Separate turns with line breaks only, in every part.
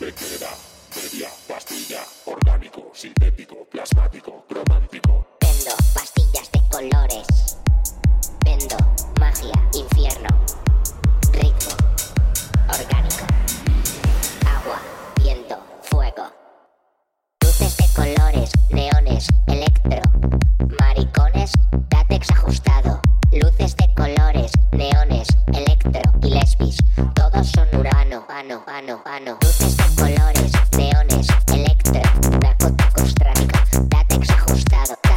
me media pastilla, orgánico, sintético, plasmático, cromántico. Vendo pastillas
de colores, vendo magia, infierno, ritmo, orgánico, agua, viento, fuego. Luces de colores, neones, electro, maricones, látex ajustado. Luces de colores, neones, electro y lesbis. Todos son urano, ano, ano, ano. Luces de colores, neones, electro, Dakota Costránica, látex ajustado.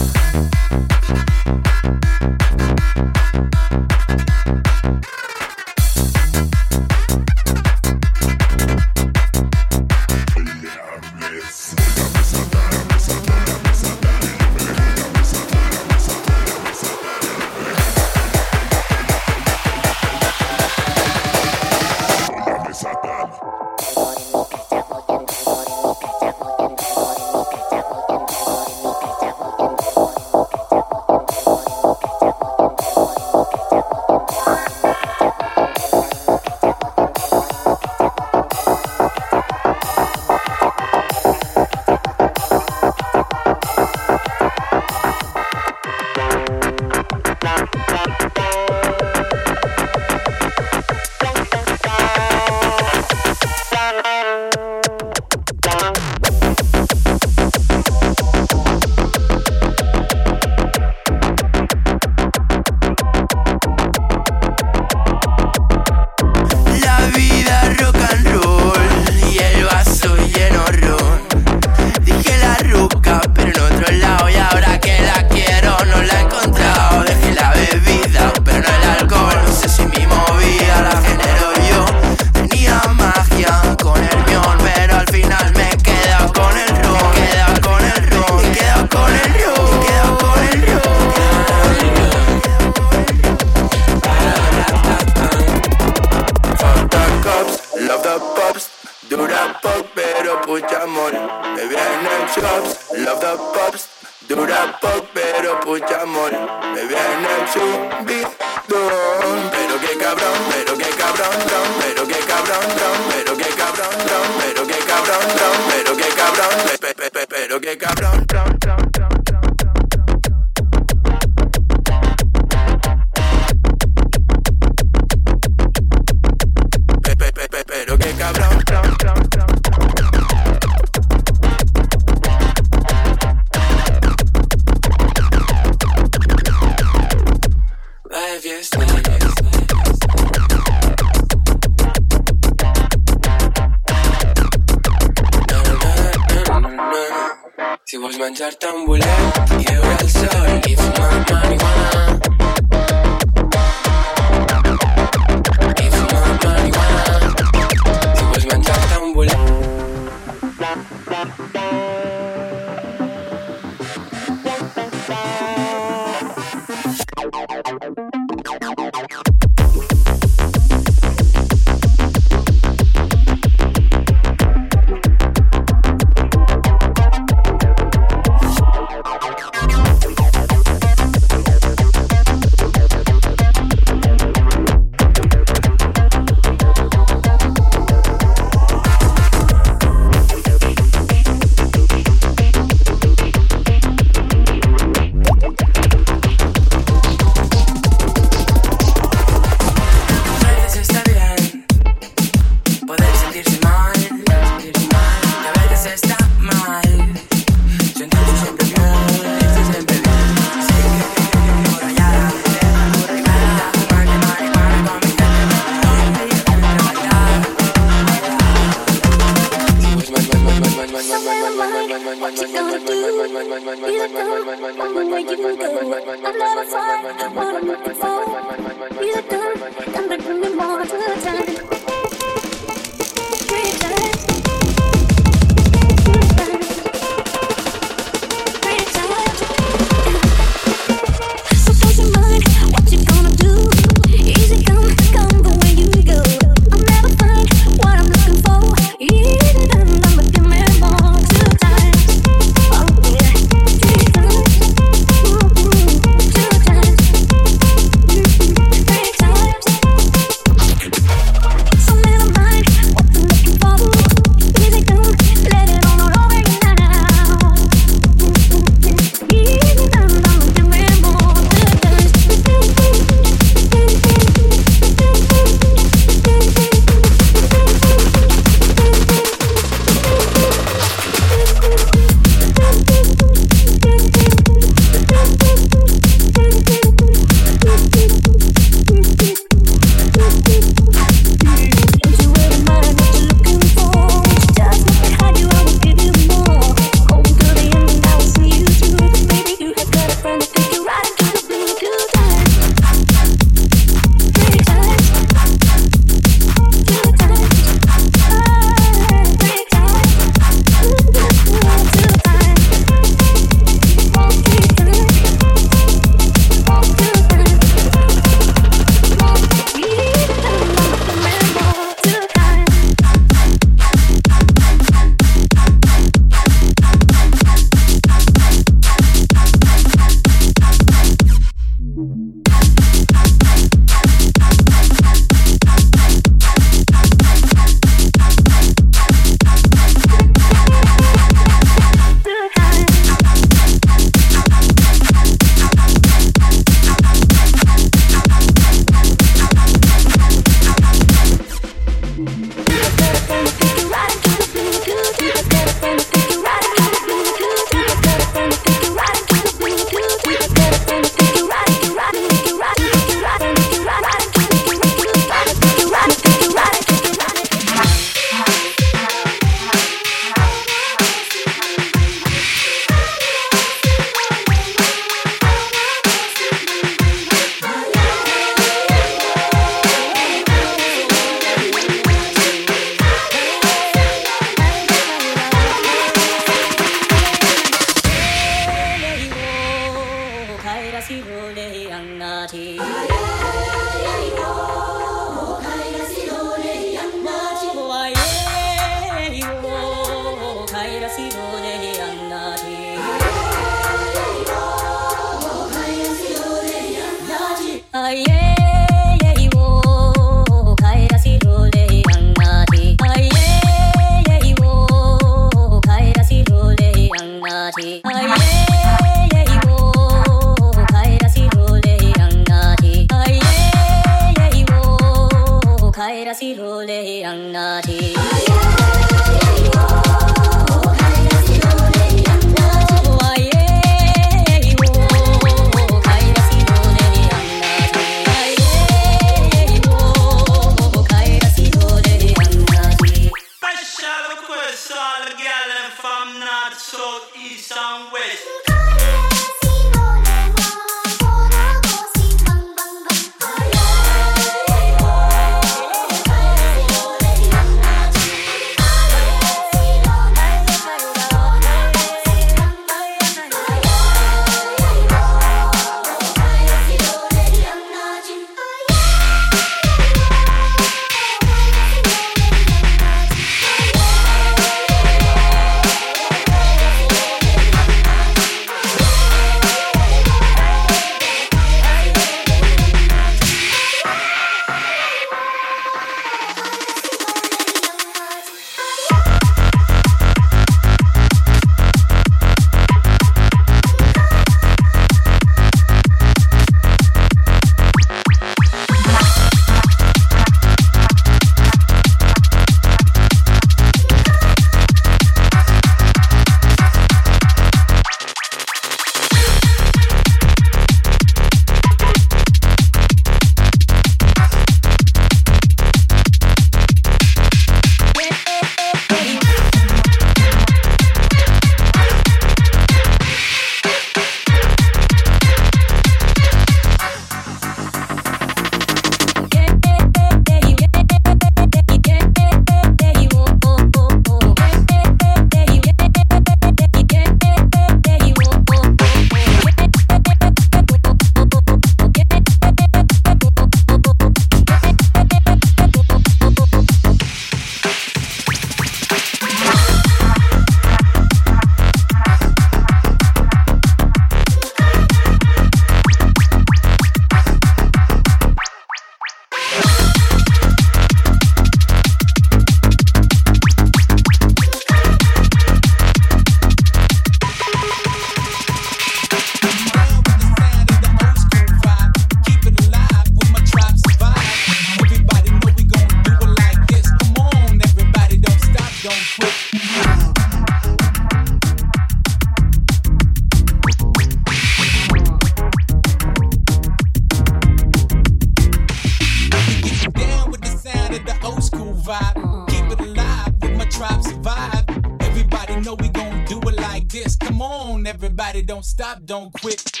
Everybody don't stop, don't quit.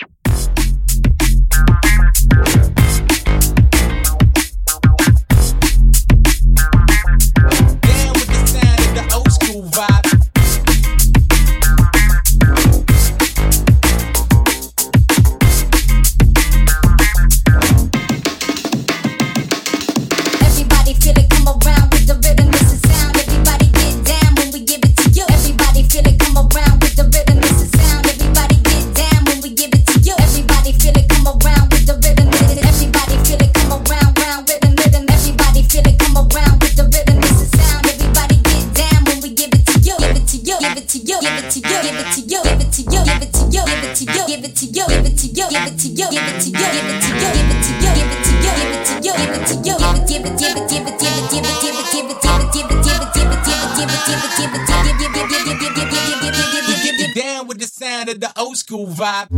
Vibe.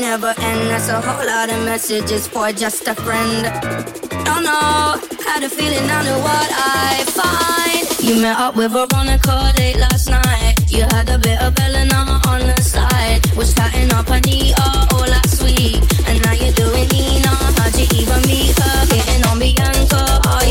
never end. That's a whole lot of messages for just a friend. Don't know how to feel I knew what I find. You met up with her on a Veronica date last night. You had a bit of Elena on the side. Was chatting up Anita all last week. And now you're doing Nina. How'd you even meet her? Getting on Bianca. Are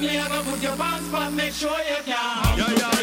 me,
I
go
put your pants back, make sure you can.
Yeah, yeah.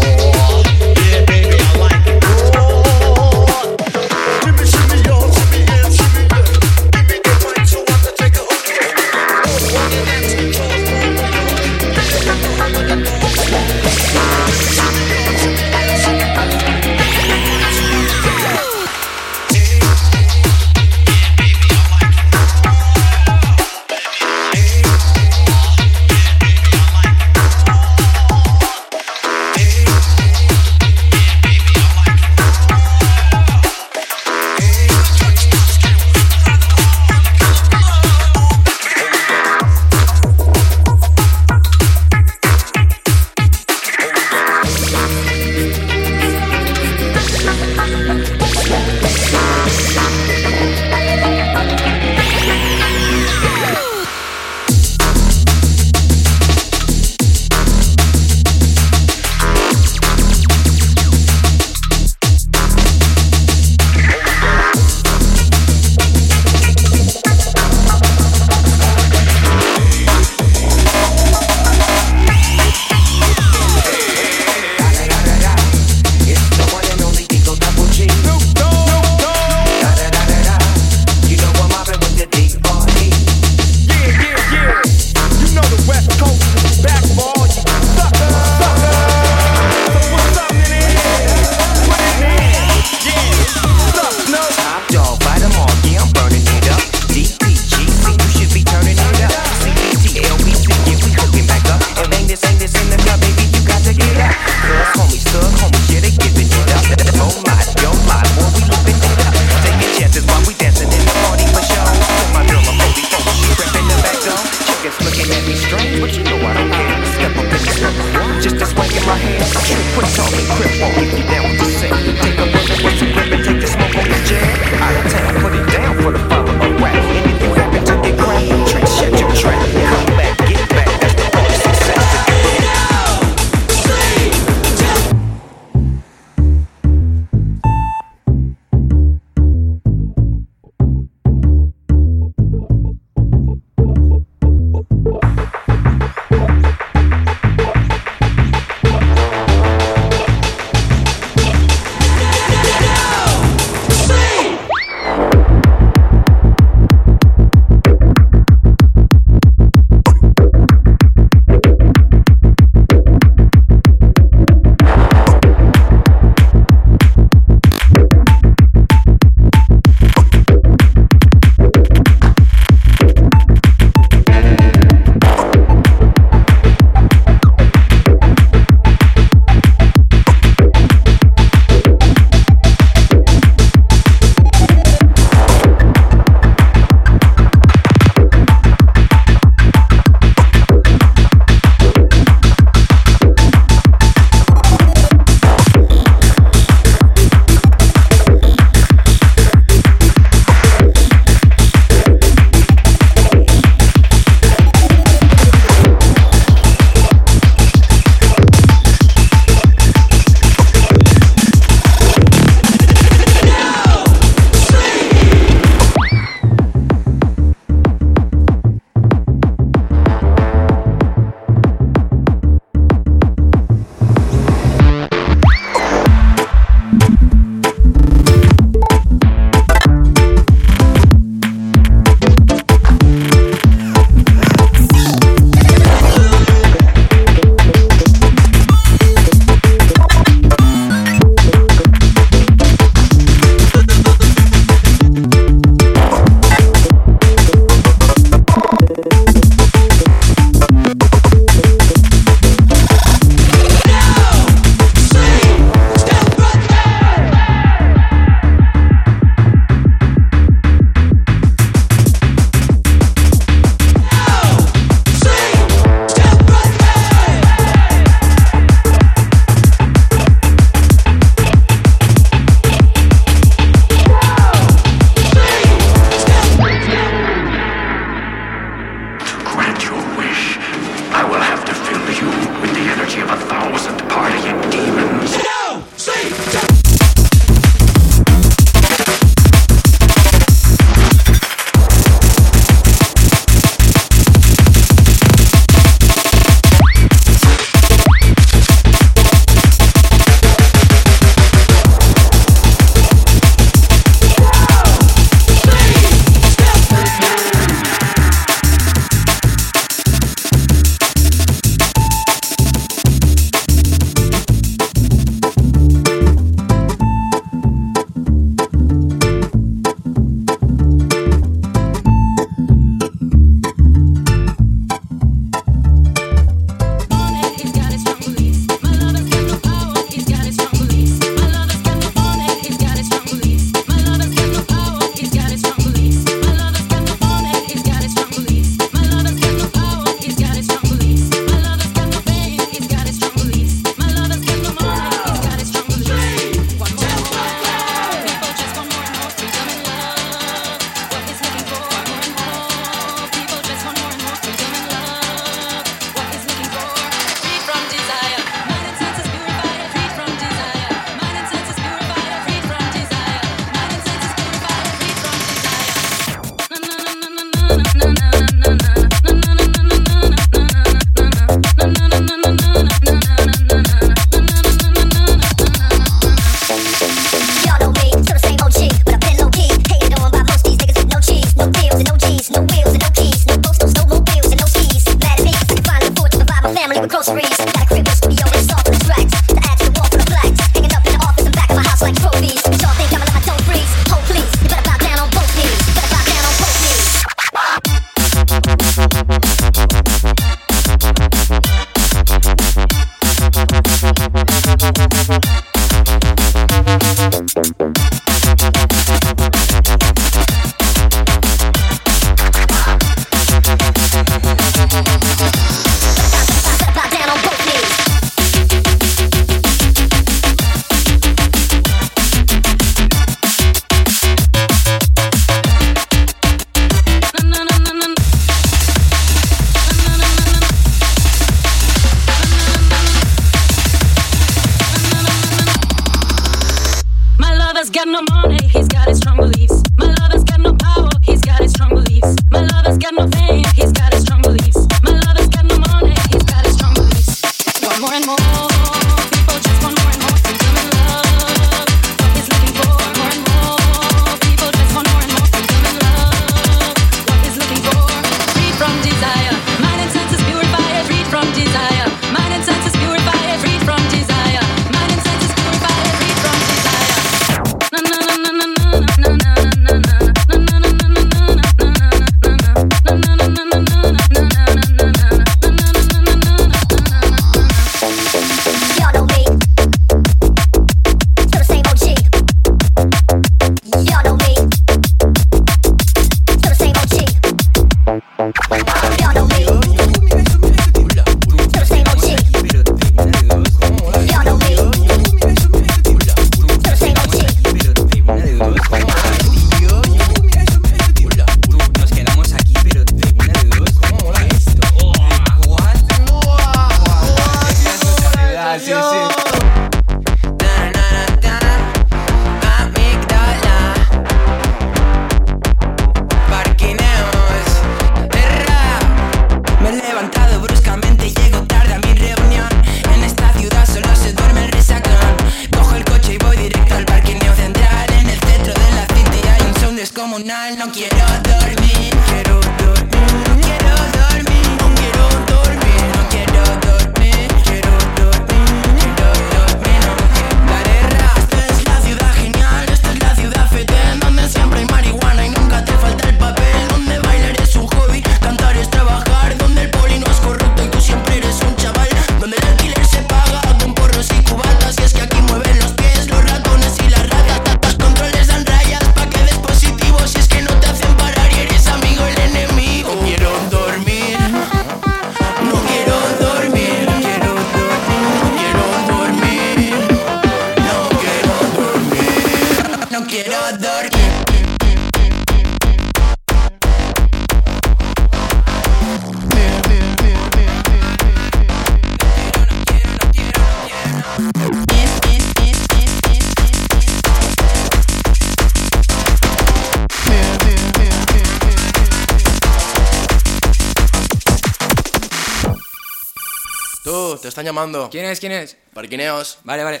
¿Quién es? ¿Quién es?
Parquineos.
Vale, vale.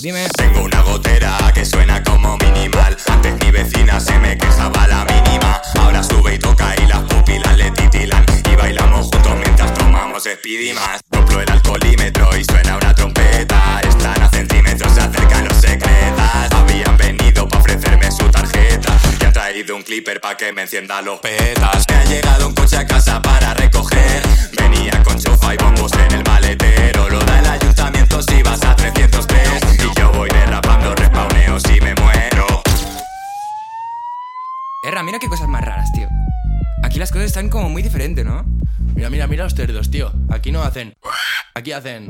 Dime.
Tengo una gotera que suena como minimal. Antes mi vecina se me quejaba la mínima. Ahora sube y toca y las pupilas le titilan. Y bailamos juntos mientras tomamos más Soplo el alcoholímetro y suena una trompeta. Están a centímetros, se acercan los secretas. Habían venido para ofrecerme su tarjeta. Y han traído un clipper para que me encienda los petas. Me ha llegado un coche a casa para recoger. Venía con chofa y bombos en el maletero si vas a 303 Y yo voy derrapando respawneo si me muero.
Erra, mira qué cosas más raras, tío. Aquí las cosas están como muy diferentes, ¿no?
Mira, mira, mira los cerdos, tío. Aquí no hacen... Aquí hacen...